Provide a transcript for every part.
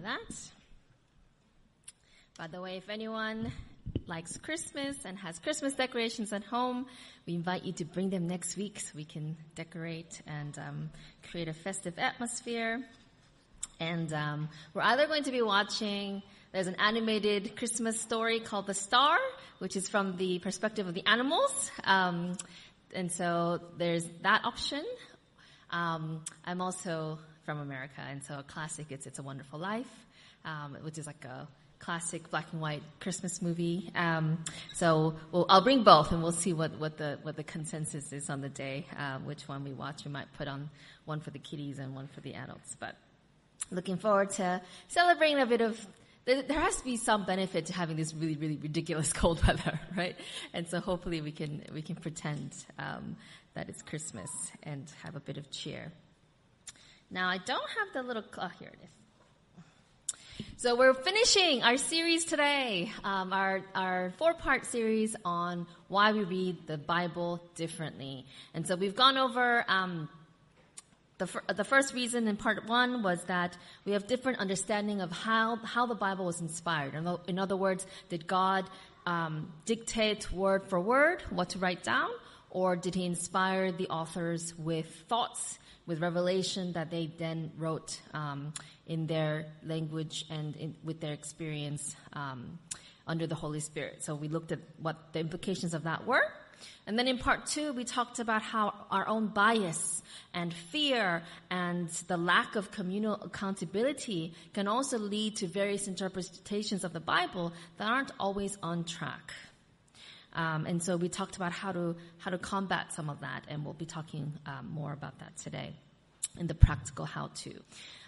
that. By the way, if anyone likes Christmas and has Christmas decorations at home, we invite you to bring them next week so we can decorate and um, create a festive atmosphere. And um, we're either going to be watching, there's an animated Christmas story called The Star, which is from the perspective of the animals. Um, and so there's that option. Um, I'm also from America, and so a classic it's It's a Wonderful Life, um, which is like a classic black and white Christmas movie. Um, so we'll, I'll bring both, and we'll see what, what the what the consensus is on the day, uh, which one we watch. We might put on one for the kiddies and one for the adults. But looking forward to celebrating a bit of. There, there has to be some benefit to having this really, really ridiculous cold weather, right? And so hopefully we can we can pretend um, that it's Christmas and have a bit of cheer. Now I don't have the little. Oh, here it is. So we're finishing our series today, um, our our four part series on why we read the Bible differently. And so we've gone over. Um, the, the first reason in part one was that we have different understanding of how, how the Bible was inspired. In, in other words, did God um, dictate word for word what to write down, or did he inspire the authors with thoughts with revelation that they then wrote um, in their language and in, with their experience um, under the Holy Spirit. So we looked at what the implications of that were. And then in part two, we talked about how our own bias and fear and the lack of communal accountability can also lead to various interpretations of the Bible that aren't always on track. Um, and so we talked about how to how to combat some of that, and we'll be talking um, more about that today in the practical how-to.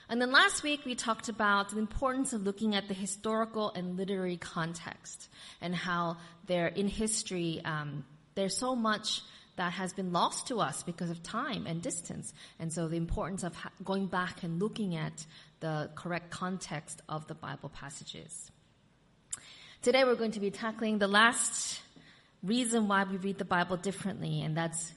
And then last week we talked about the importance of looking at the historical and literary context and how there in history um, there's so much that has been lost to us because of time and distance. And so the importance of ha- going back and looking at the correct context of the Bible passages. Today we're going to be tackling the last reason why we read the Bible differently, and that's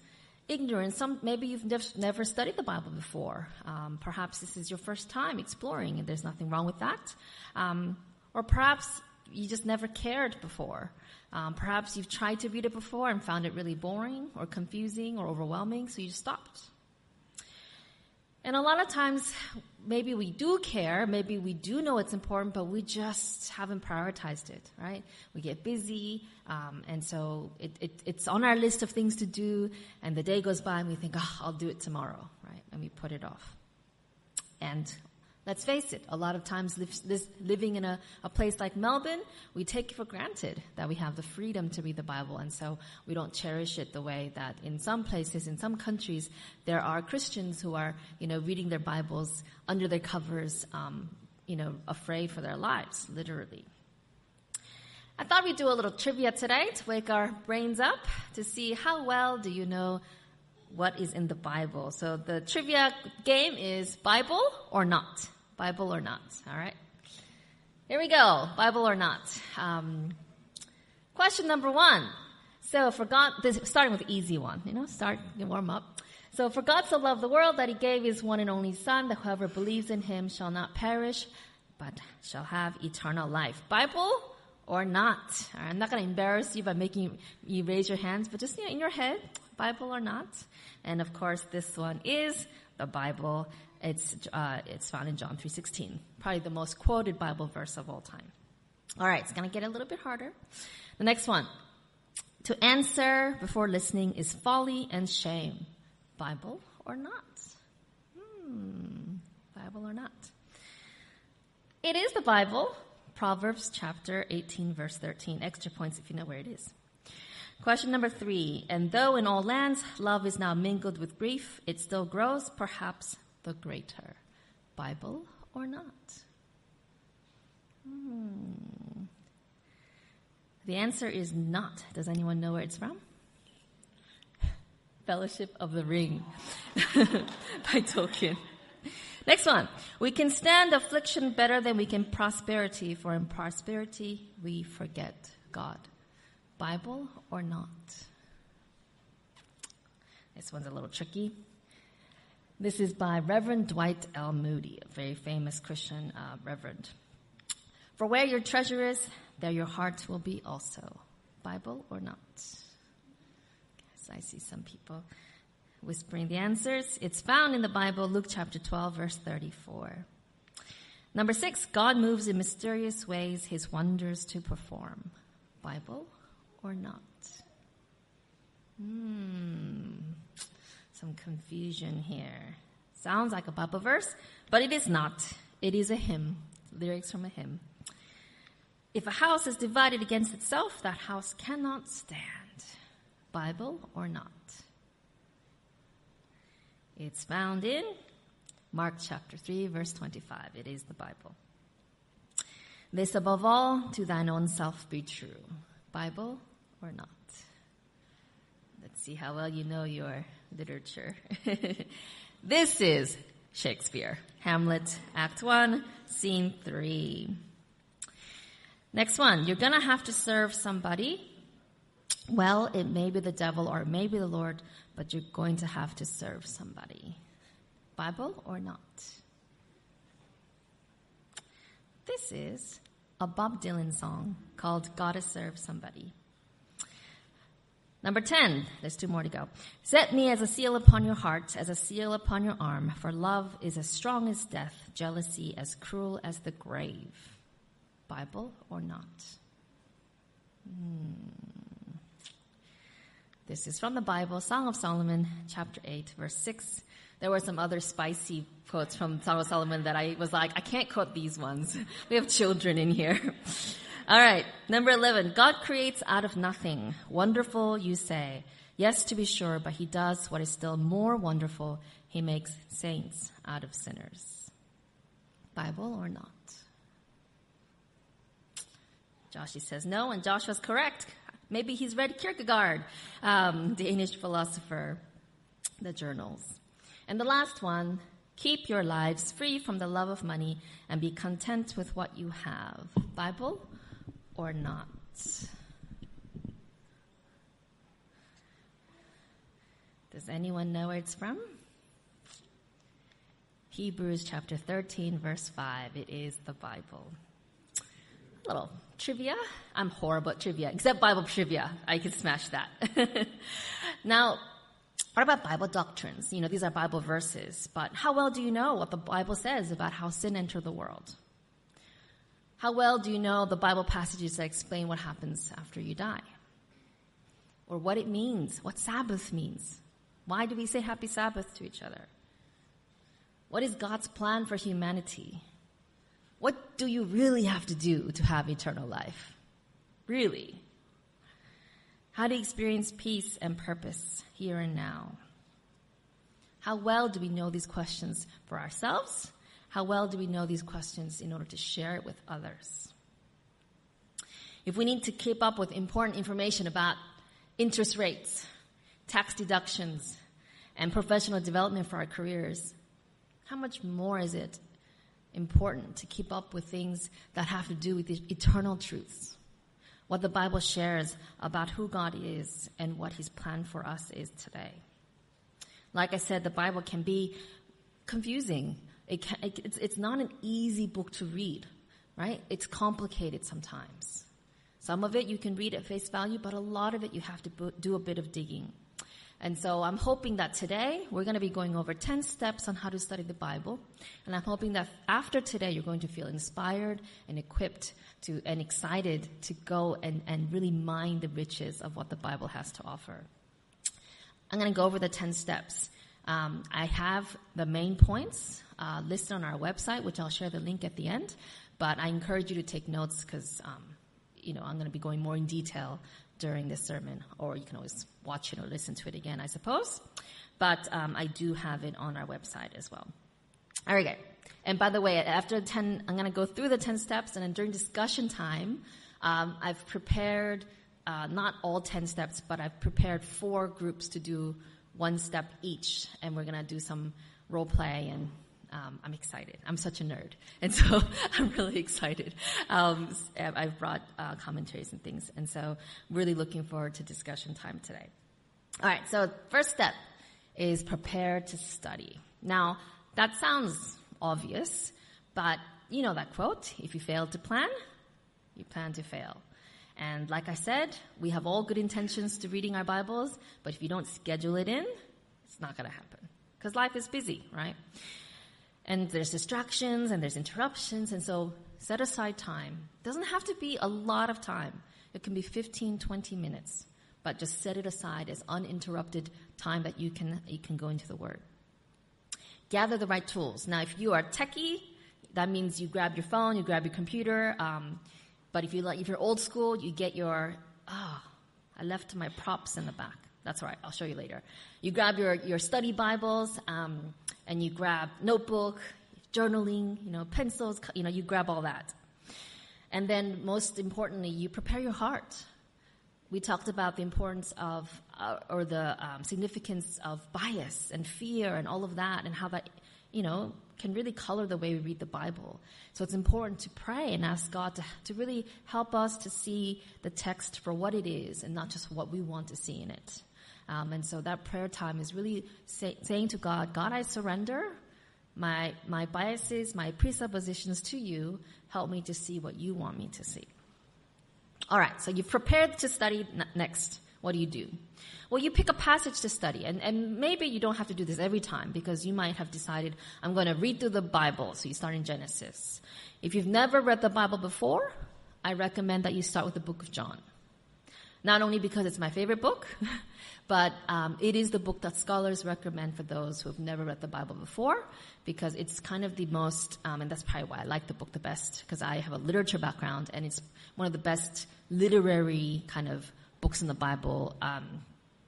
ignorance. Some, maybe you've never, studied the Bible before. Um, perhaps this is your first time exploring, and there's nothing wrong with that. Um, or perhaps you just never cared before. Um, perhaps you've tried to read it before and found it really boring or confusing or overwhelming, so you stopped. And a lot of times, maybe we do care, maybe we do know it's important, but we just haven't prioritized it, right? We get busy, um, and so it, it, it's on our list of things to do, and the day goes by and we think, oh, I'll do it tomorrow, right? And we put it off. And Let's face it, a lot of times living in a, a, place like Melbourne, we take for granted that we have the freedom to read the Bible, and so we don't cherish it the way that in some places, in some countries, there are Christians who are, you know, reading their Bibles under their covers, um, you know, afraid for their lives, literally. I thought we'd do a little trivia today to wake our brains up to see how well do you know what is in the Bible. So the trivia game is Bible or not. Bible or not. All right. Here we go. Bible or not. Um, question number one. So for God, this, starting with the easy one, you know, start, warm up. So for God so loved the world that he gave his one and only son that whoever believes in him shall not perish, but shall have eternal life. Bible or not? I'm not going to embarrass you by making you raise your hands, but just you know, in your head, Bible or not? And of course, this one is the Bible. It's, uh, it's found in John 3.16, probably the most quoted Bible verse of all time. All right, it's going to get a little bit harder. The next one. To answer before listening is folly and shame. Bible or not? Hmm, Bible or not? It is the Bible. Proverbs chapter 18 verse 13. Extra points if you know where it is. Question number three. And though in all lands love is now mingled with grief, it still grows, perhaps the greater? Bible or not? Hmm. The answer is not. Does anyone know where it's from? Fellowship of the Ring by Tolkien. Next one. We can stand affliction better than we can prosperity, for in prosperity we forget God. Bible or not? This one's a little tricky. This is by Reverend Dwight L. Moody, a very famous Christian uh, reverend. For where your treasure is, there your heart will be also. Bible or not? Yes, I see some people whispering the answers. It's found in the Bible, Luke chapter 12, verse 34. Number six, God moves in mysterious ways his wonders to perform. Bible or not? Hmm, some confusion here. Sounds like a Bible verse, but it is not. It is a hymn, lyrics from a hymn. If a house is divided against itself, that house cannot stand. Bible or not? It's found in Mark chapter 3, verse 25. It is the Bible. This above all, to thine own self be true. Bible or not? Let's see how well you know your literature. this is Shakespeare. Hamlet, Act 1, Scene 3. Next one. You're gonna have to serve somebody. Well, it may be the devil or it may be the Lord, but you're going to have to serve somebody. Bible or not? This is a Bob Dylan song called Gotta Serve Somebody. Number 10, there's two more to go. Set me as a seal upon your heart, as a seal upon your arm, for love is as strong as death, jealousy as cruel as the grave. Bible or not? Hmm. This is from the Bible, Song of Solomon, chapter 8, verse 6 there were some other spicy quotes from of Solomon that I was like, I can't quote these ones. we have children in here. All right. Number 11. God creates out of nothing. Wonderful, you say. Yes, to be sure, but he does what is still more wonderful. He makes saints out of sinners. Bible or not? Joshi says no, and Joshua's correct. Maybe he's read Kierkegaard, um, Danish philosopher, the journals. And the last one, keep your lives free from the love of money and be content with what you have. Bible or not? Does anyone know where it's from? Hebrews chapter 13 verse 5. It is the Bible. A little trivia. I'm horrible at trivia, except Bible trivia. I can smash that. now, what about Bible doctrines? You know, these are Bible verses, but how well do you know what the Bible says about how sin entered the world? How well do you know the Bible passages that explain what happens after you die? Or what it means, what Sabbath means? Why do we say happy Sabbath to each other? What is God's plan for humanity? What do you really have to do to have eternal life? Really? How to experience peace and purpose here and now. How well do we know these questions for ourselves? How well do we know these questions in order to share it with others? If we need to keep up with important information about interest rates, tax deductions, and professional development for our careers, how much more is it important to keep up with things that have to do with eternal truths? What the Bible shares about who God is and what His plan for us is today. Like I said, the Bible can be confusing. It can, it, it's, it's not an easy book to read, right? It's complicated sometimes. Some of it you can read at face value, but a lot of it you have to do a bit of digging. And so I'm hoping that today we're going to be going over 10 steps on how to study the Bible. And I'm hoping that after today you're going to feel inspired and equipped to, and excited to go and, and really mine the riches of what the Bible has to offer. I'm going to go over the 10 steps. Um, I have the main points uh, listed on our website, which I'll share the link at the end. But I encourage you to take notes because, um, you know, I'm going to be going more in detail during this sermon, or you can always watch it or listen to it again, I suppose. But um, I do have it on our website as well. All right. And by the way, after 10, I'm going to go through the 10 steps, and then during discussion time, um, I've prepared uh, not all 10 steps, but I've prepared four groups to do one step each, and we're going to do some role play and um, I'm excited. I'm such a nerd, and so I'm really excited. Um, I've brought uh, commentaries and things, and so really looking forward to discussion time today. All right, so first step is prepare to study. Now, that sounds obvious, but you know that quote, if you fail to plan, you plan to fail. And like I said, we have all good intentions to reading our Bibles, but if you don't schedule it in, it's not going to happen. Because life is busy, right? And there's distractions and there's interruptions, and so set aside time. it Doesn't have to be a lot of time. It can be 15, 20 minutes, but just set it aside as uninterrupted time that you can, you can go into the Word. Gather the right tools. Now, if you are techie, that means you grab your phone, you grab your computer. Um, but if you like, if you're old school, you get your oh, I left my props in the back. That's all right. I'll show you later. You grab your your study Bibles, um, and you grab notebook, journaling, you know, pencils. You know, you grab all that, and then most importantly, you prepare your heart. We talked about the importance of uh, or the um, significance of bias and fear and all of that, and how that you know can really color the way we read the Bible. So it's important to pray and ask God to, to really help us to see the text for what it is and not just what we want to see in it. Um, and so that prayer time is really say, saying to God, God, I surrender my, my biases, my presuppositions to you. Help me to see what you want me to see. All right, so you've prepared to study n- next. What do you do? Well, you pick a passage to study, and, and maybe you don't have to do this every time because you might have decided, I'm going to read through the Bible. So you start in Genesis. If you've never read the Bible before, I recommend that you start with the book of John. Not only because it's my favorite book, but um, it is the book that scholars recommend for those who have never read the Bible before, because it's kind of the most, um, and that's probably why I like the book the best, because I have a literature background, and it's one of the best literary kind of books in the Bible um,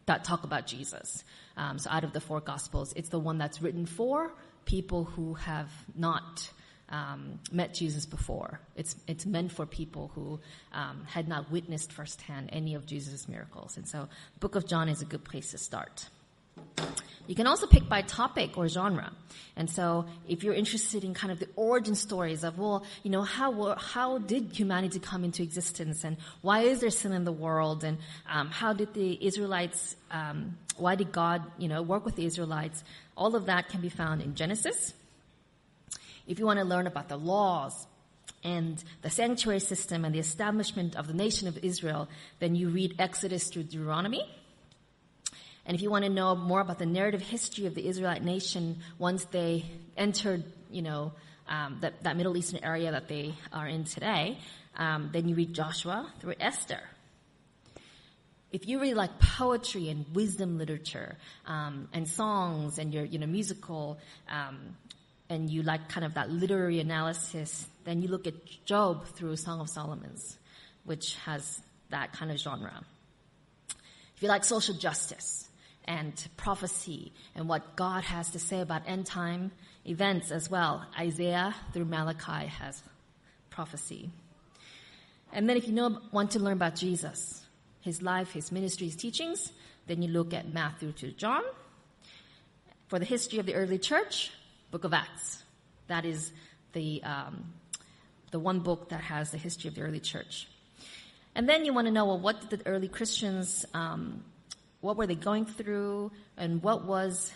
that talk about Jesus. Um, so out of the four Gospels, it's the one that's written for people who have not um, met Jesus before. It's it's meant for people who um, had not witnessed firsthand any of Jesus' miracles, and so Book of John is a good place to start. You can also pick by topic or genre. And so if you're interested in kind of the origin stories of, well, you know, how, how did humanity come into existence and why is there sin in the world and um, how did the Israelites, um, why did God, you know, work with the Israelites? All of that can be found in Genesis. If you want to learn about the laws, and the sanctuary system and the establishment of the nation of Israel, then you read Exodus through Deuteronomy. And if you want to know more about the narrative history of the Israelite nation once they entered, you know, um, that, that Middle Eastern area that they are in today, um, then you read Joshua through Esther. If you really like poetry and wisdom literature um, and songs and your, you know, musical, um, and you like kind of that literary analysis, then you look at Job through Song of Solomon's, which has that kind of genre. If you like social justice, and prophecy and what God has to say about end time events as well. Isaiah through Malachi has prophecy. And then if you know, want to learn about Jesus, his life, his ministry, his teachings, then you look at Matthew to John. For the history of the early church, Book of Acts. That is the, um, the one book that has the history of the early church. And then you want to know, well, what did the early Christians um, what were they going through and what was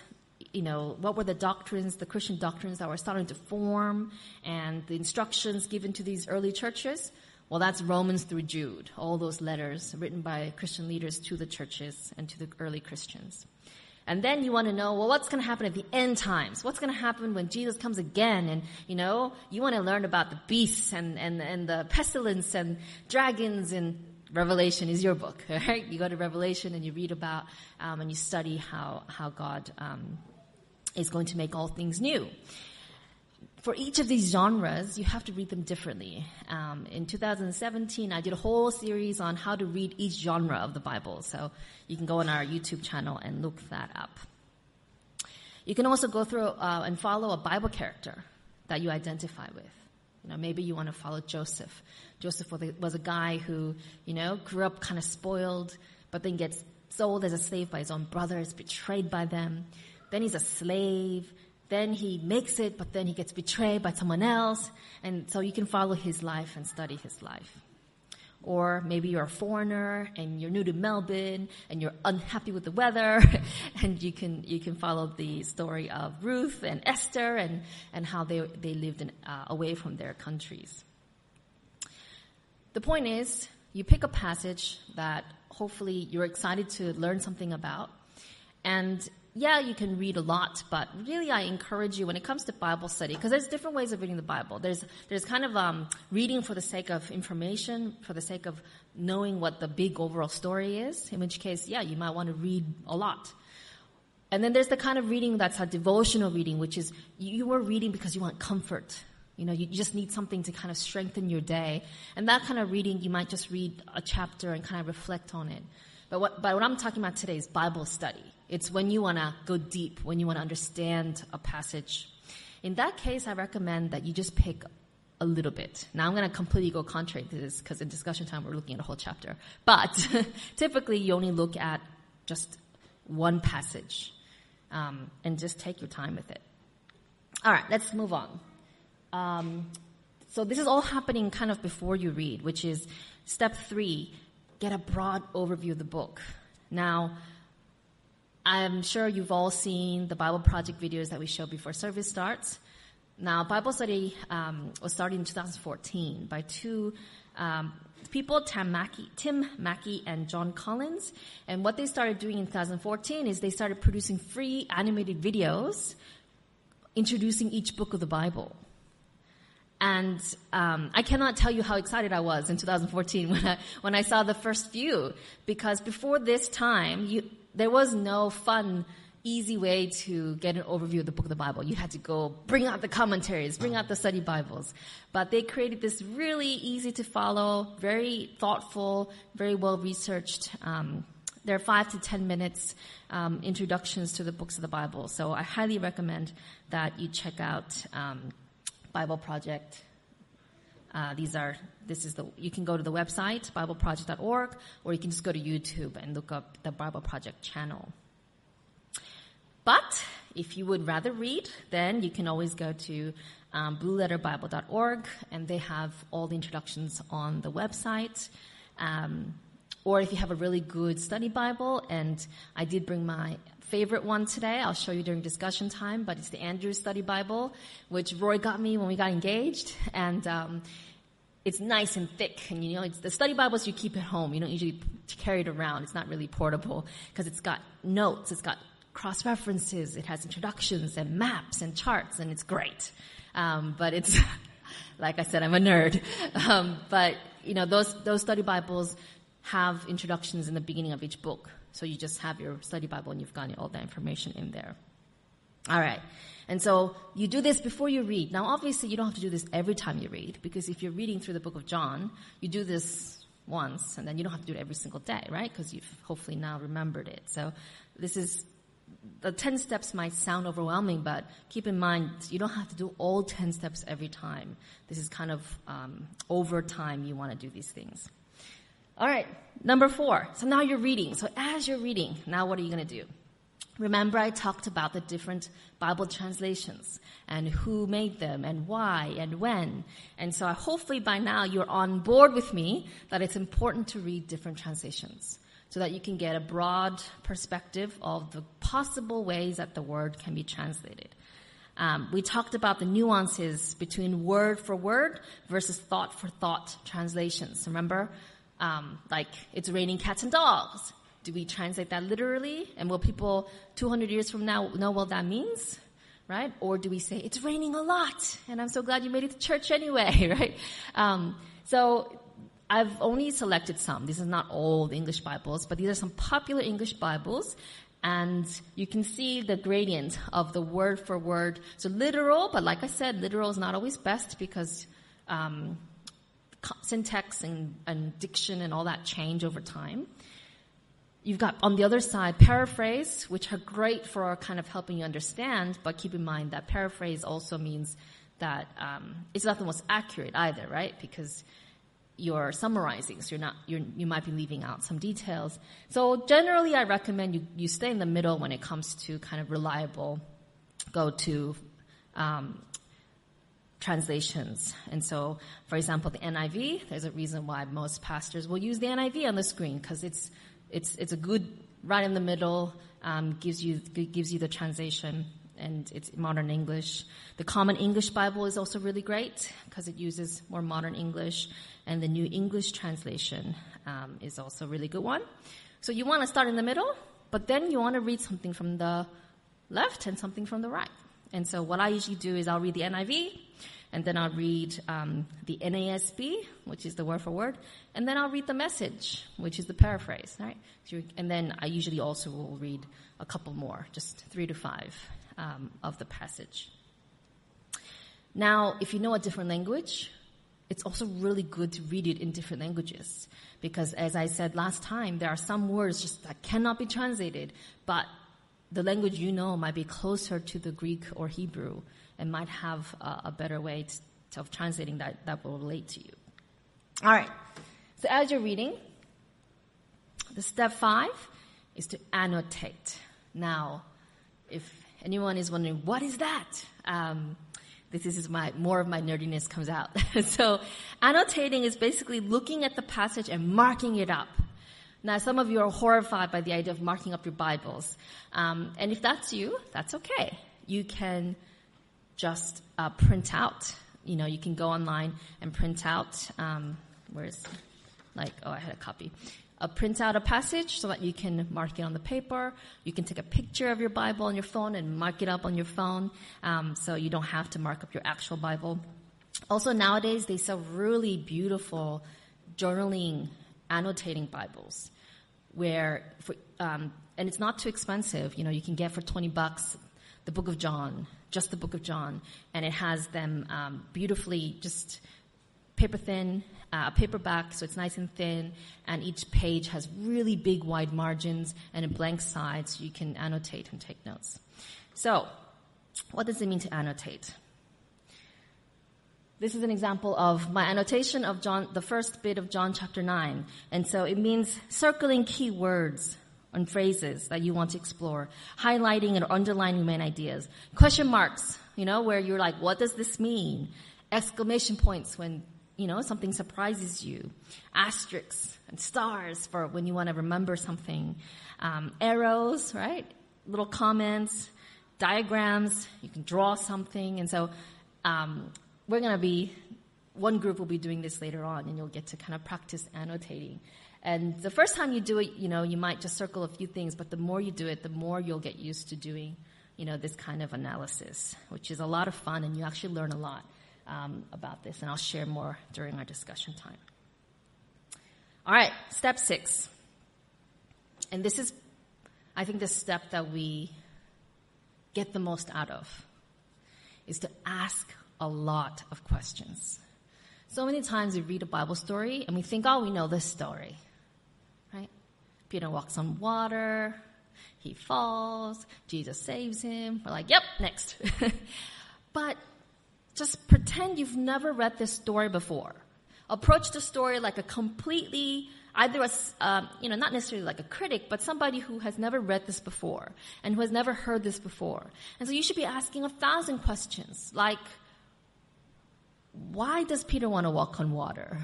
you know, what were the doctrines, the Christian doctrines that were starting to form and the instructions given to these early churches? Well, that's Romans through Jude, all those letters written by Christian leaders to the churches and to the early Christians. And then you want to know, well, what's going to happen at the end times? What's going to happen when Jesus comes again? And, you know, you want to learn about the beasts and, and, and the pestilence and dragons and Revelation is your book, right? You go to Revelation and you read about um, and you study how how God um, is going to make all things new. For each of these genres, you have to read them differently. Um, in 2017, I did a whole series on how to read each genre of the Bible, so you can go on our YouTube channel and look that up. You can also go through uh, and follow a Bible character that you identify with. You know, maybe you want to follow Joseph. Joseph was a guy who, you know, grew up kind of spoiled, but then gets sold as a slave by his own brothers, betrayed by them. Then he's a slave. Then he makes it, but then he gets betrayed by someone else. And so you can follow his life and study his life. or maybe you're a foreigner and you're new to Melbourne and you're unhappy with the weather and you can, you can follow the story of Ruth and Esther and, and how they, they lived in, uh, away from their countries. The point is, you pick a passage that hopefully you're excited to learn something about and yeah, you can read a lot, but really I encourage you when it comes to Bible study, because there's different ways of reading the Bible. There's, there's kind of, um, reading for the sake of information, for the sake of knowing what the big overall story is, in which case, yeah, you might want to read a lot. And then there's the kind of reading that's a devotional reading, which is you are reading because you want comfort. You know, you just need something to kind of strengthen your day. And that kind of reading, you might just read a chapter and kind of reflect on it. But what, but what I'm talking about today is Bible study. It's when you want to go deep, when you want to understand a passage. In that case, I recommend that you just pick a little bit. Now I'm going to completely go contrary to this because in discussion time we're looking at a whole chapter. But typically you only look at just one passage um, and just take your time with it. All right, let's move on. Um, so this is all happening kind of before you read, which is step three: get a broad overview of the book. Now, I'm sure you've all seen the Bible Project videos that we show before service starts. Now, Bible study um, was started in 2014 by two um, people, Tim Mackie, Tim Mackie and Jon Collins. And what they started doing in 2014 is they started producing free animated videos introducing each book of the Bible. And um, I cannot tell you how excited I was in 2014 when I when I saw the first few, because before this time, you there was no fun, easy way to get an overview of the book of the Bible. You had to go bring out the commentaries, bring out the study Bibles. But they created this really easy to follow, very thoughtful, very well researched, um, there are five to ten minutes um, introductions to the books of the Bible. So I highly recommend that you check out um, Bible Project. Uh, these are this is the, you can go to the website, bibleproject.org, or you can just go to YouTube and look up the Bible Project channel. But if you would rather read, then you can always go to um, blueletterbible.org, and they have all the introductions on the website. Um, or if you have a really good study Bible, and I did bring my favorite one today. I'll show you during discussion time, but it's the Andrews Study Bible, which Roy got me when we got engaged, and um, it's nice and thick, and you know, it's the study Bibles you keep at home. You don't usually carry it around. It's not really portable because it's got notes, it's got cross references, it has introductions and maps and charts, and it's great. Um, but it's like I said, I'm a nerd. Um, but you know, those those study Bibles have introductions in the beginning of each book, so you just have your study Bible and you've got all that information in there. All right. And so you do this before you read. Now, obviously, you don't have to do this every time you read, because if you're reading through the book of John, you do this once, and then you don't have to do it every single day, right? Because you've hopefully now remembered it. So this is, the 10 steps might sound overwhelming, but keep in mind, you don't have to do all 10 steps every time. This is kind of, um, over time you want to do these things. All right, number four. So now you're reading. So as you're reading, now what are you going to do? Remember I talked about the different Bible translations and who made them and why and when. And so hopefully by now you're on board with me that it's important to read different translations so that you can get a broad perspective of the possible ways that the word can be translated. Um, we talked about the nuances between word for word versus thought for thought translations. Remember, um, like it's raining cats and dogs do we translate that literally? And will people 200 years from now know what that means? Right? Or do we say, it's raining a lot and I'm so glad you made it to church anyway, right? Um, so I've only selected some. This is not all the English Bibles, but these are some popular English Bibles. And you can see the gradient of the word for word. So literal, but like I said, literal is not always best because um, syntax and, and diction and all that change over time. You've got on the other side paraphrase, which are great for kind of helping you understand, but keep in mind that paraphrase also means that um, it's not the most accurate either, right? Because you're summarizing, so you're not you're, you might be leaving out some details. So generally, I recommend you you stay in the middle when it comes to kind of reliable go to um, translations. And so, for example, the NIV, there's a reason why most pastors will use the NIV on the screen because it's, it's, it's a good, right in the middle, um, gives you, gives you the translation and it's modern English. The Common English Bible is also really great because it uses more modern English, and the New English Translation um, is also a really good one. So you want to start in the middle, but then you want to read something from the left and something from the right. And so what I usually do is I'll read the NIV, and then I'll read um, the NASB, which is the word for word, and then I'll read the message, which is the paraphrase, right? And then I usually also will read a couple more, just three to five um, of the passage. Now, if you know a different language, it's also really good to read it in different languages because, as I said last time, there are some words just that cannot be translated, but the language you know might be closer to the Greek or Hebrew and might have a, better way to, of translating that that will relate to you. All right. So as you're reading, the step five is to annotate. Now, if anyone is wondering, what is that? Um, this is my more of my nerdiness comes out. so annotating is basically looking at the passage and marking it up. Now, some of you are horrified by the idea of marking up your Bibles, um, and if that's you, that's okay. You can just uh, print out. You know, you can go online and print out. Um, where's like oh, I had a copy uh, print out a passage so that you can mark it on the paper. You can take a picture of your Bible on your phone and mark it up on your phone, um, so you don't have to mark up your actual Bible. Also, nowadays they sell really beautiful journaling, annotating Bibles, where for, um, and it's not too expensive. You know, you can get for twenty bucks the Book of John, just the Book of John, and it has them um, beautifully just paper thin uh, paperback, so it's nice and thin, and each page has really big wide margins and a blank side so you can annotate and take notes. So, what does it mean to annotate? This is an example of my annotation of John, the first bit of John chapter 9. And so it means circling key words and phrases that you want to explore, highlighting and underlining main ideas, question marks, you know, where you're like, what does this mean? Exclamation points when you know, something surprises you. Asterisks and stars for when you want to remember something. Um, arrows, right? Little comments, diagrams. You can draw something. And so, um, we're going to be, one group will be doing this later on and you'll get to kind of practice annotating. And the first time you do it, you know, you might just circle a few things, but the more you do it, the more you'll get used to doing, you know, this kind of analysis, which is a lot of fun and you actually learn a lot um, about this, and I'll share more during our discussion time. All right, step six. And this is, I think, the step that we get the most out of is to ask a lot of questions. So many times we read a Bible story and we think, oh, we know this story? Peter walks on water, he falls, Jesus saves him. We're like, yep, next. but just pretend you've never read this story before. Approach the story like a completely, either a, uh, you know, not necessarily like a critic, but somebody who has never read this before and who has never heard this before. And so you should be asking a thousand questions, like, why does Peter want to walk on water?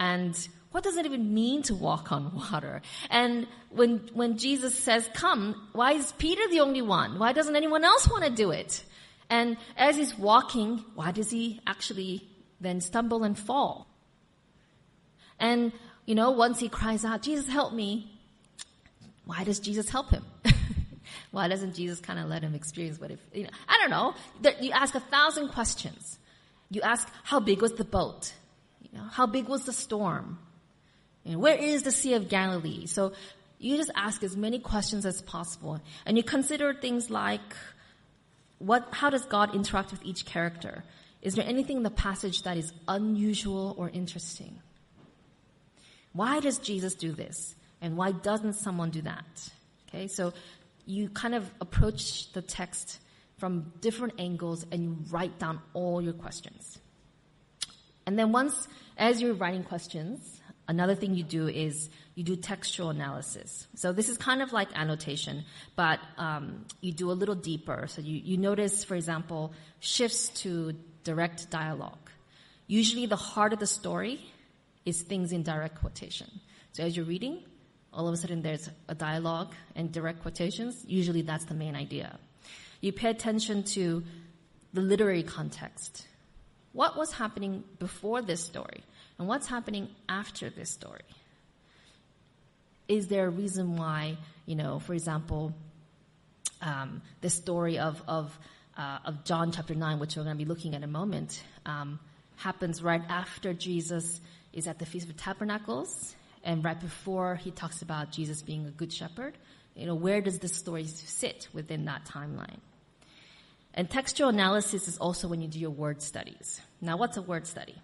And what does it even mean to walk on water? And when, when Jesus says, come, why is Peter the only one? Why doesn't anyone else want to do it? And as he's walking, why does he actually then stumble and fall? And, you know, once he cries out, Jesus, help me, why does Jesus help him? why doesn't Jesus kind of let him experience what if, you know, I don't know. You ask a thousand questions. You ask, how big was the boat? You know, how big was the storm? You know, where is the Sea of Galilee? So you just ask as many questions as possible. And you consider things like, what, how does God interact with each character? Is there anything in the passage that is unusual or interesting? Why does Jesus do this? And why doesn't someone do that? Okay, so you kind of approach the text from different angles and you write down all your questions. And then once, as you're writing questions, another thing you do is you do textual analysis. So this is kind of like annotation, but um, you do a little deeper. So you, you notice, for example, shifts to direct dialogue. Usually the heart of the story is things in direct quotation. So as you're reading, all of a sudden there's a dialogue and direct quotations. Usually that's the main idea. You pay attention to the literary context. What was happening before this story? And what's happening after this story? Is there a reason why, you know, for example, um, the story of, of, uh, of John chapter 9, which we're going to be looking at in a moment, um, happens right after Jesus is at the Feast of Tabernacles and right before he talks about Jesus being a good shepherd. You know, where does this story sit within that timeline? And textual analysis is also when you do your word studies. Now, what's a word study?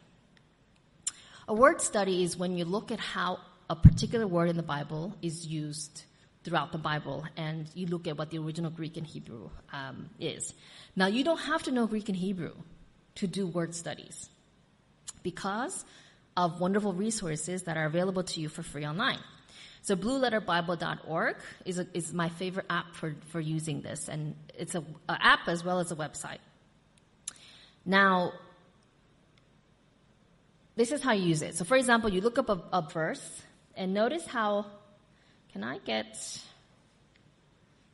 A word study is when you look at how a particular word in the Bible is used throughout the Bible and you look at what the original Greek and Hebrew um, is. Now, you don't have to know Greek and Hebrew to do word studies because of wonderful resources that are available to you for free online. So blueletterbible.org is, a, is my favorite app for, for using this, and it's an app as well as a website. Now, this is how you use it. So, for example, you look up a, a verse and notice how. Can I get?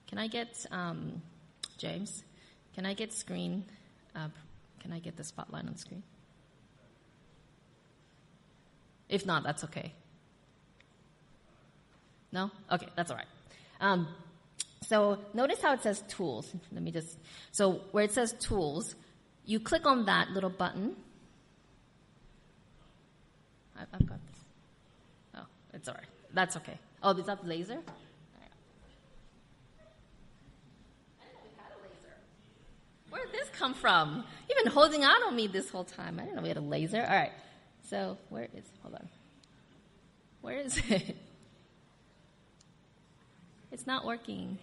Can I get um, James? Can I get screen? Uh, can I get the spotlight on screen? If not, that's okay. No? Okay, that's all right. Um, so notice how it says tools. Let me just. So where it says tools, you click on that little button I've got this. Oh, it's all right. That's okay. Oh, is that laser. Where did this come from? You've been holding on on me this whole time. I didn't know we had a laser. All right. So where is? Hold on. Where is it? It's not working.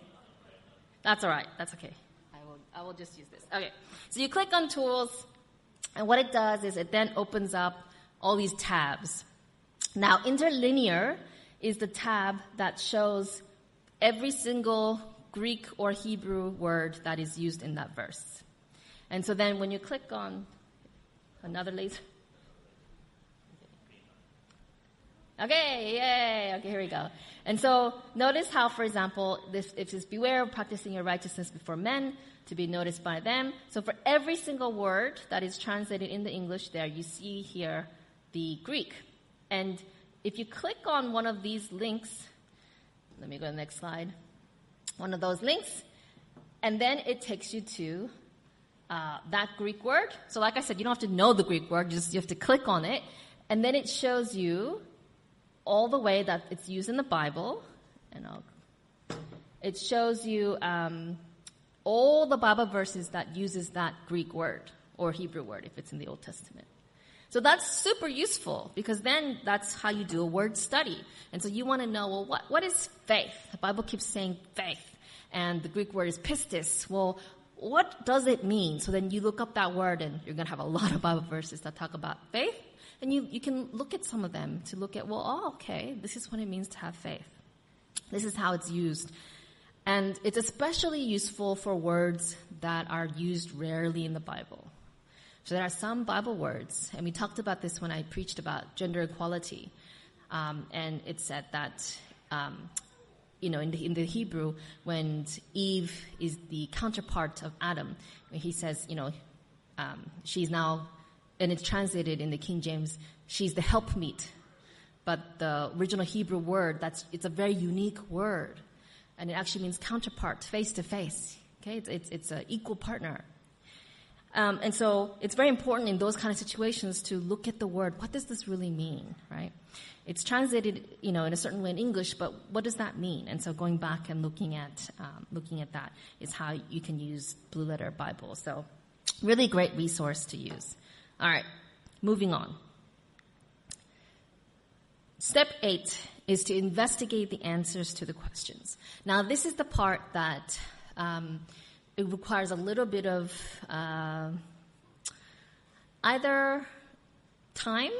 That's all right. That's okay. I will. I will just use this. Okay. So you click on tools, and what it does is it then opens up all these tabs. Now, interlinear is the tab that shows every single Greek or Hebrew word that is used in that verse. And so then when you click on another laser. Okay, yay. Okay, here we go. And so notice how, for example, this, it says, beware of practicing your righteousness before men to be noticed by them. So for every single word that is translated in the English there, you see here the Greek. And if you click on one of these links, let me go to the next slide, one of those links, and then it takes you to uh, that Greek word. So, like I said, you don't have to know the Greek word, just you have to click on it, and then it shows you all the way that it's used in the Bible, and I'll, it shows you um, all the Bible verses that uses that Greek word or Hebrew word if it's in the Old Testament. So that's super useful because then that's how you do a word study. And so you want to know, well, what, what is faith? The Bible keeps saying faith. And the Greek word is pistis. Well, what does it mean? So then you look up that word and you're going to have a lot of Bible verses that talk about faith. And you, you can look at some of them to look at, well, oh, okay, this is what it means to have faith. This is how it's used. And it's especially useful for words that are used rarely in the Bible. So there are some Bible words, and we talked about this when I preached about gender equality. Um, and it said that, um, you know, in the, in the Hebrew, when Eve is the counterpart of Adam, he says, you know, um, she's now, and it's translated in the King James, she's the helpmeet. But the original Hebrew word, that's, it's a very unique word. And it actually means counterpart, face to face. Okay, it's, it's, it's an equal partner. Um, and so it's very important in those kind of situations to look at the word. What does this really mean, right? It's translated, you know, in a certain way in English, but what does that mean? And so going back and looking at um, looking at that is how you can use Blue Letter Bible. So really great resource to use. All right, moving on. Step eight is to investigate the answers to the questions. Now, this is the part that um, it requires a little bit of uh, either time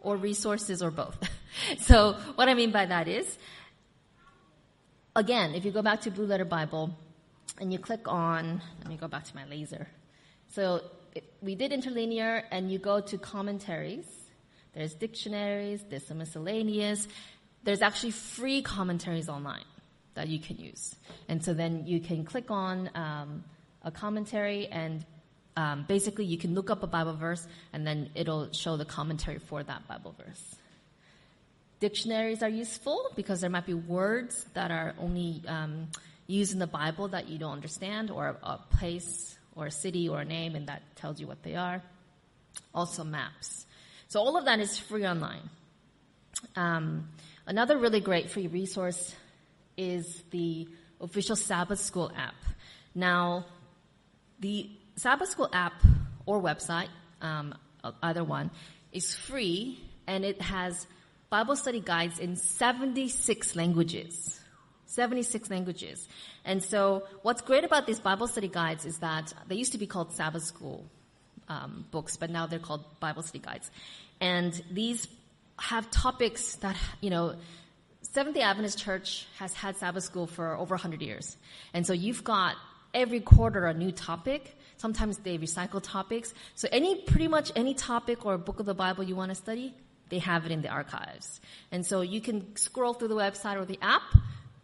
or resources or both. so what I mean by that is, again, if you go back to Blue Letter Bible and you click on, let me go back to my laser. So it, we did interlinear and you go to commentaries. There's dictionaries, there's some miscellaneous. There's actually free commentaries online that you can use. And so then you can click on um, a commentary and um, basically you can look up a Bible verse and then it'll show the commentary for that Bible verse. Dictionaries are useful because there might be words that are only um, used in the Bible that you don't understand, or a place, or a city, or a name, and that tells you what they are. Also, maps. So all of that is free online. Um, another really great free resource is the official Sabbath School app. Now, the Sabbath School app or website, um, either one, is free and it has Bible study guides in 76 languages. 76 languages. And so what's great about these Bible study guides is that they used to be called Sabbath School um, books, but now they're called Bible study guides. And these have topics that, you know, Seventh day Adventist Church has had Sabbath school for over 100 years. And so you've got every quarter a new topic. Sometimes they recycle topics. So any, pretty much any topic or book of the Bible you want to study, they have it in the archives. And so you can scroll through the website or the app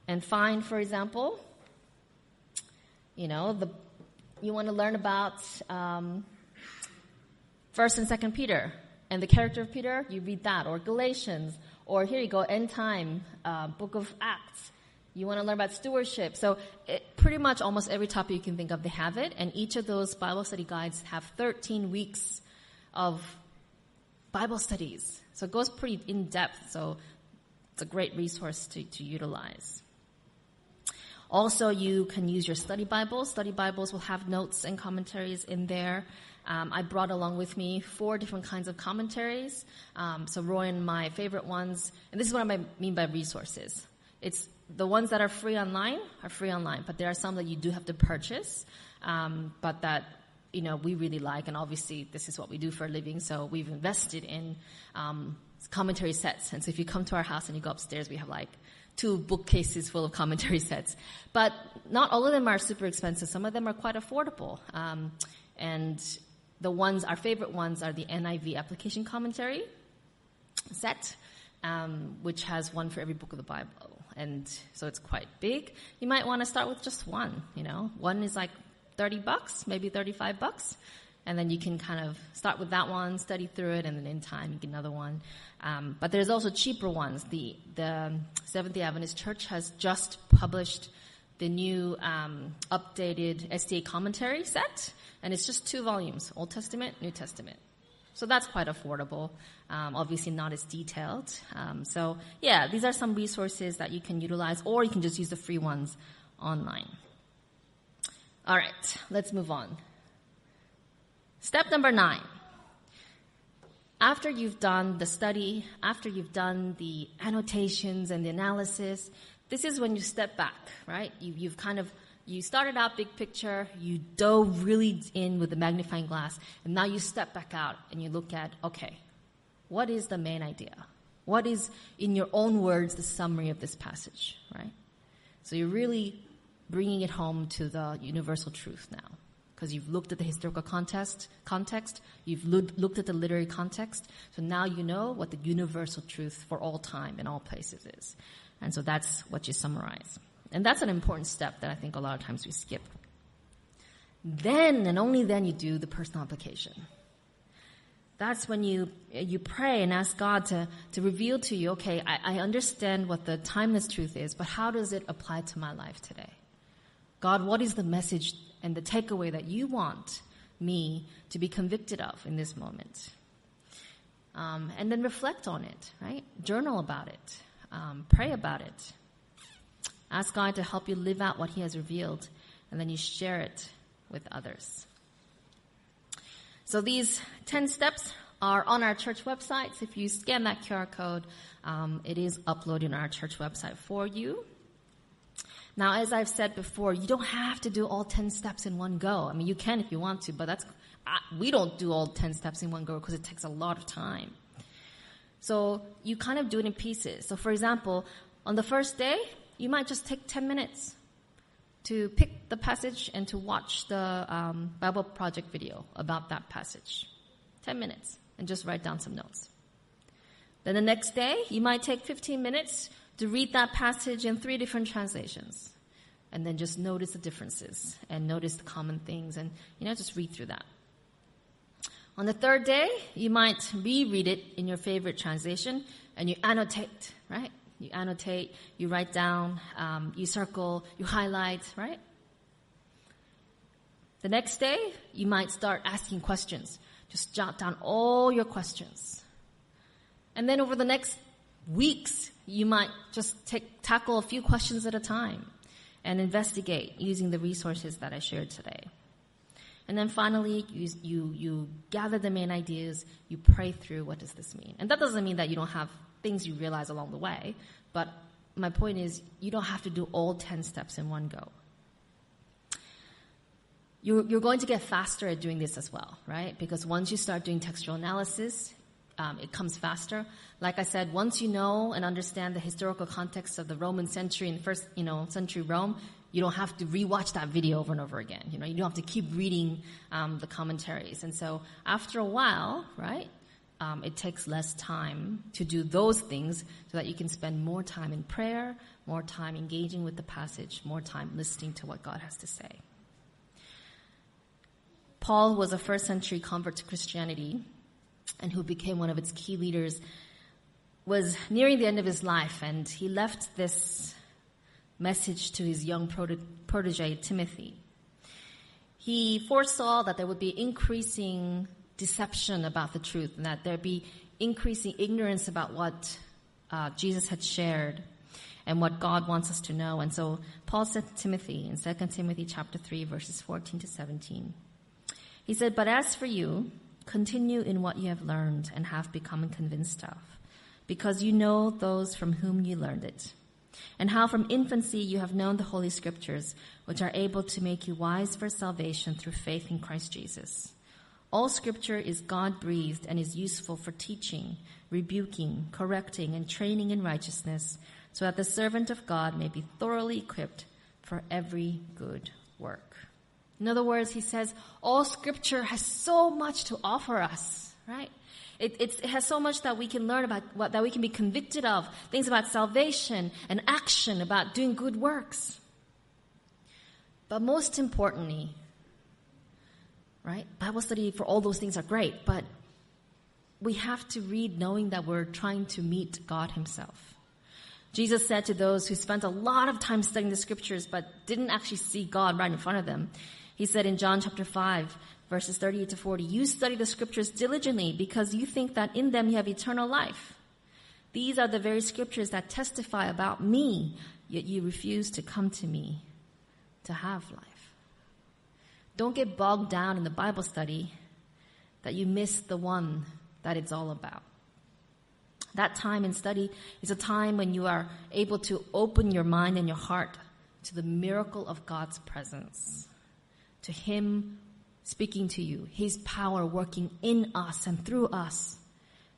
and find, for example, you know, the, you want to learn about, um, First and Second Peter and the character of Peter, you read that, or Galatians, or here you go, End Time, uh, Book of Acts. You want to learn about stewardship. So it, pretty much almost every topic you can think of, they have it. And each of those Bible study guides have 13 weeks of Bible studies. So it goes pretty in depth. So it's a great resource to, to utilize. Also, you can use your study Bibles. Study Bibles will have notes and commentaries in there. Um, I brought along with me four different kinds of commentaries. Um, so Roy and my favorite ones, and this is what I mean by resources. It's the ones that are free online are free online, but there are some that you do have to purchase, um, but that you know, we really like, and obviously this is what we do for a living, so we've invested in um, commentary sets. And so if you come to our house and you go upstairs, we have like two bookcases full of commentary sets. But not all of them are super expensive. Some of them are quite affordable. Um, and the ones, our favorite ones are the NIV application commentary set, um, which has one for every book of the Bible. And so it's quite big. You might want to start with just one, you know. One is like 30 bucks, maybe 35 bucks. And then you can kind of start with that one, study through it, and then in time you get another one. Um, but there's also cheaper ones. The, the Seventh day Adventist Church has just published the new um, updated SDA commentary set, and it's just two volumes Old Testament, New Testament. So that's quite affordable. Um, obviously, not as detailed. Um, so, yeah, these are some resources that you can utilize, or you can just use the free ones online. All right, let's move on. Step number nine. After you've done the study, after you've done the annotations and the analysis, this is when you step back, right? You, you've kind of, you started out big picture, you dove really in with the magnifying glass, and now you step back out and you look at, okay, what is the main idea? What is, in your own words, the summary of this passage, right? So you're really bringing it home to the universal truth now. Because you've looked at the historical context, context, you've looked at the literary context, so now you know what the universal truth for all time and all places is. And so that's what you summarize. And that's an important step that I think a lot of times we skip. Then and only then you do the personal application. That's when you you pray and ask God to, to reveal to you, okay, I, I understand what the timeless truth is, but how does it apply to my life today? God, what is the message and the takeaway that you want me to be convicted of in this moment? Um, and then reflect on it, right? Journal about it. Um, pray about it. Ask God to help you live out what He has revealed, and then you share it with others. So these 10 steps are on our church website. So if you scan that QR code, um, it is uploaded on our church website for you. Now, as I've said before, you don't have to do all 10 steps in one go. I mean, you can if you want to, but that's, we don't do all 10 steps in one go because it takes a lot of time. So you kind of do it in pieces. So for example, on the first day, you might just take 10 minutes to pick the passage and to watch the um, Bible Project video about that passage. 10 minutes and just write down some notes. Then the next day, you might take 15 minutes to read that passage in three different translations. And then just notice the differences and notice the common things and, you know, just read through that. On the third day, you might reread it in your favorite translation and you annotate, right? You annotate, you write down, um, you circle, you highlight, right? The next day, you might start asking questions. Just jot down all your questions. And then over the next weeks, you might just take, tackle a few questions at a time and investigate using the resources that I shared today. And then finally, you, you, you gather the main ideas, you pray through what does this mean. And that doesn't mean that you don't have things you realize along the way, but my point is you don't have to do all 10 steps in one go. You're, you're going to get faster at doing this as well, right? Because once you start doing textual analysis, um, it comes faster. Like I said, once you know and understand the historical context of the Roman century and first, you know, century Rome, you don't have to rewatch that video over and over again. You know, you don't have to keep reading um, the commentaries. And so after a while, right, um, it takes less time to do those things so that you can spend more time in prayer, more time engaging with the passage, more time listening to what God has to say. Paul was a first century convert to Christianity and who became one of its key leaders was nearing the end of his life and he left this message to his young protege, Timothy. He foresaw that there would be increasing deception about the truth and that there'd be increasing ignorance about what uh, Jesus had shared and what God wants us to know. And so Paul said to Timothy in 2 Timothy chapter 3 verses 14 to 17. He said, But as for you, continue in what you have learned and have become convinced of, because you know those from whom you learned it and how from infancy you have known the Holy Scriptures, which are able to make you wise for salvation through faith in Christ Jesus. All Scripture is God breathed and is useful for teaching, rebuking, correcting, and training in righteousness, so that the servant of God may be thoroughly equipped for every good work. In other words, he says, all Scripture has so much to offer us, right? It, it, has so much that we can learn about, what, that we can be convicted of, things about salvation and action, about doing good works. But most importantly, right, Bible study for all those things are great, but we have to read knowing that we're trying to meet God Himself. Jesus said to those who spent a lot of time studying the scriptures but didn't actually see God right in front of them, He said in John chapter 5, verses 38 to 40. You study the scriptures diligently because you think that in them you have eternal life. These are the very scriptures that testify about me, yet you refuse to come to me to have life. Don't get bogged down in the Bible study that you miss the one that it's all about. That time in study is a time when you are able to open your mind and your heart to the miracle of God's presence, to Him speaking to you, His power working in us and through us.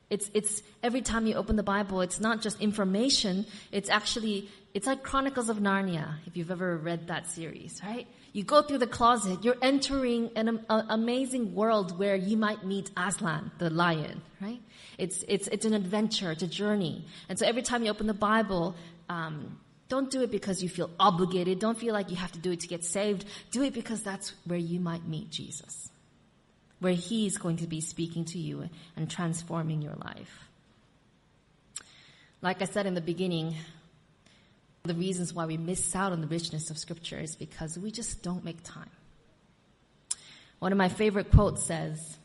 It's, it's every time you open the Bible, it's not just information, it's actually, it's like Chronicles of Narnia, if you've ever read that series, right? You go through the closet, you're entering an amazing world where you might meet Aslan, the lion, right? It's, it's, it's an adventure, it's a journey. And so every time you open the Bible, um, don't do it because you feel obligated. Don't feel like you have to do it to get saved. Do it because that's where you might meet Jesus. Where He's going to be speaking to you and transforming your life. Like I said in the beginning, the reasons why we miss out on the richness of scripture is because we just don't make time. One of my favorite quotes says,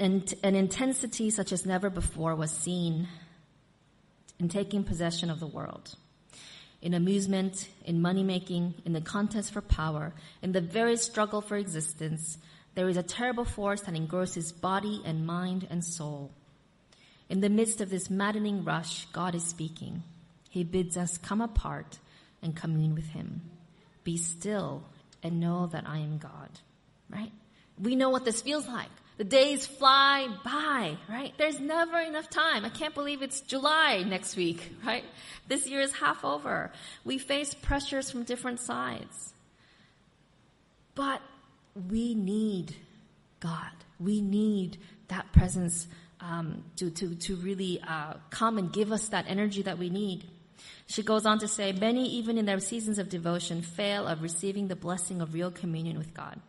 an, an intensity such as never before was seen in taking possession of the world. In amusement, in money making, in the contest for power, in the very struggle for existence, there is a terrible force that engrosses body and mind and soul. In the midst of this maddening rush, God is speaking. He bids us come apart and commune with Him. Be still and know that I am God. Right? We know what this feels like. The days fly by, right? There's never enough time. I can't believe it's July next week, right? This year is half over. We face pressures from different sides. But we need God. We need that presence um, to, to, to really uh, come and give us that energy that we need. She goes on to say, many even in their seasons of devotion fail of receiving the blessing of real communion with God.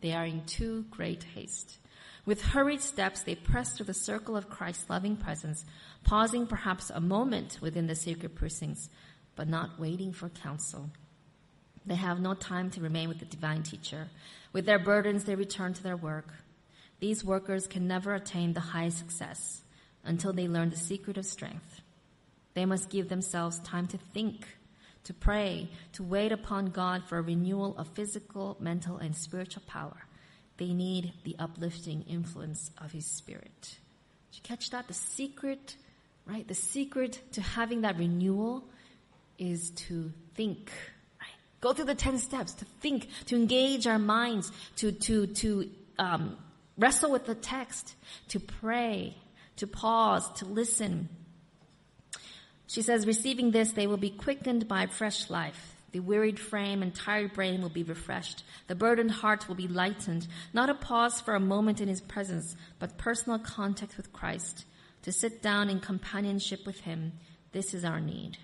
They are in too great haste. With hurried steps, they press through the circle of Christ's loving presence, pausing perhaps a moment within the sacred precincts, but not waiting for counsel. They have no time to remain with the divine teacher. With their burdens, they return to their work. These workers can never attain the highest success until they learn the secret of strength. They must give themselves time to think, to pray, to wait upon God for a renewal of physical, mental, and spiritual power. They need the uplifting influence of His Spirit. Did you catch that? The secret, right? The secret to having that renewal is to think. Right? Go through the 10 steps to think, to engage our minds, to, to, to, um, wrestle with the text, to pray, to pause, to listen. She says, receiving this, they will be quickened by fresh life. The wearied frame and tired brain will be refreshed. The burdened heart will be lightened. Not a pause for a moment in his presence, but personal contact with Christ. To sit down in companionship with him. This is our need.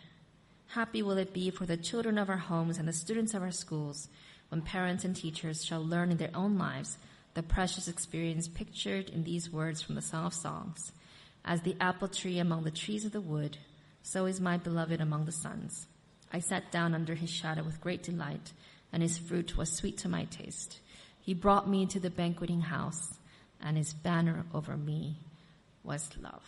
Happy will it be for the children of our homes and the students of our schools when parents and teachers shall learn in their own lives the precious experience pictured in these words from the Song of Songs. As the apple tree among the trees of the wood, so is my beloved among the sons. I sat down under his shadow with great delight, and his fruit was sweet to my taste. He brought me to the banqueting house, and his banner over me was love.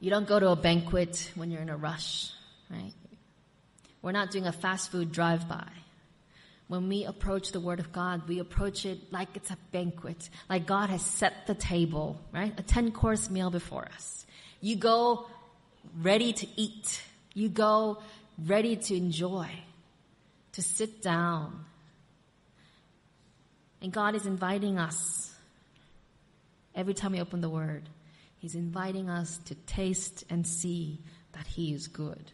You don't go to a banquet when you're in a rush, right? We're not doing a fast food drive-by. When we approach the Word of God, we approach it like it's a banquet, like God has set the table, right? A 10 course meal before us. You go ready to eat. You go ready to enjoy, to sit down. And God is inviting us every time we open the Word. He's inviting us to taste and see that He is good,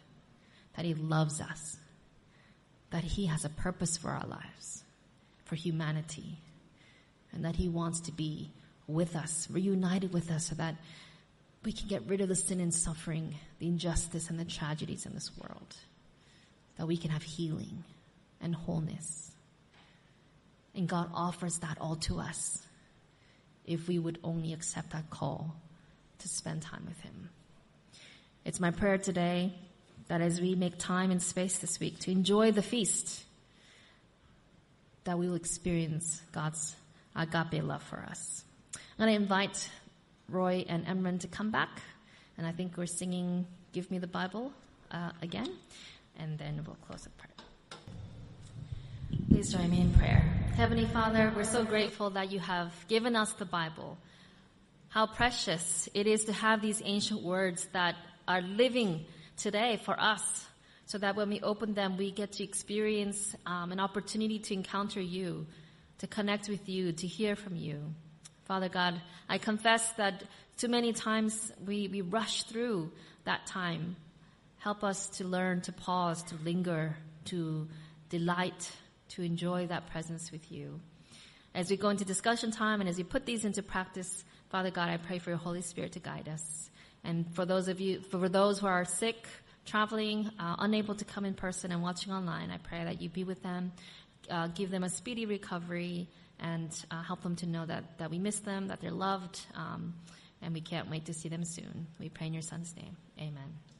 that He loves us, that He has a purpose for our lives, for humanity, and that He wants to be with us, reunited with us so that we can get rid of the sin and suffering, the injustice and the tragedies in this world. That we can have healing and wholeness. And God offers that all to us if we would only accept that call to spend time with Him. It's my prayer today that as we make time and space this week to enjoy the feast, that we will experience God's agape love for us. And I'm going to invite Roy and Emran to come back, and I think we're singing Give Me the Bible uh, again, and then we'll close the prayer. Please join me in prayer. Heavenly Father, we're so grateful that you have given us the Bible. How precious it is to have these ancient words that are living today for us so that when we open them, we get to experience um, an opportunity to encounter you, to connect with you, to hear from you. Father God, I confess that too many times we, we rush through that time. Help us to learn to pause, to linger, to delight, to enjoy that presence with you. As we go into discussion time and as we put these into practice, Father God, I pray for your Holy Spirit to guide us. And for those of you, for those who are sick, traveling, uh, unable to come in person and watching online, I pray that you be with them, uh, give them a speedy recovery, and uh, help them to know that, that we miss them, that they're loved, um, and we can't wait to see them soon. We pray in your son's name. Amen.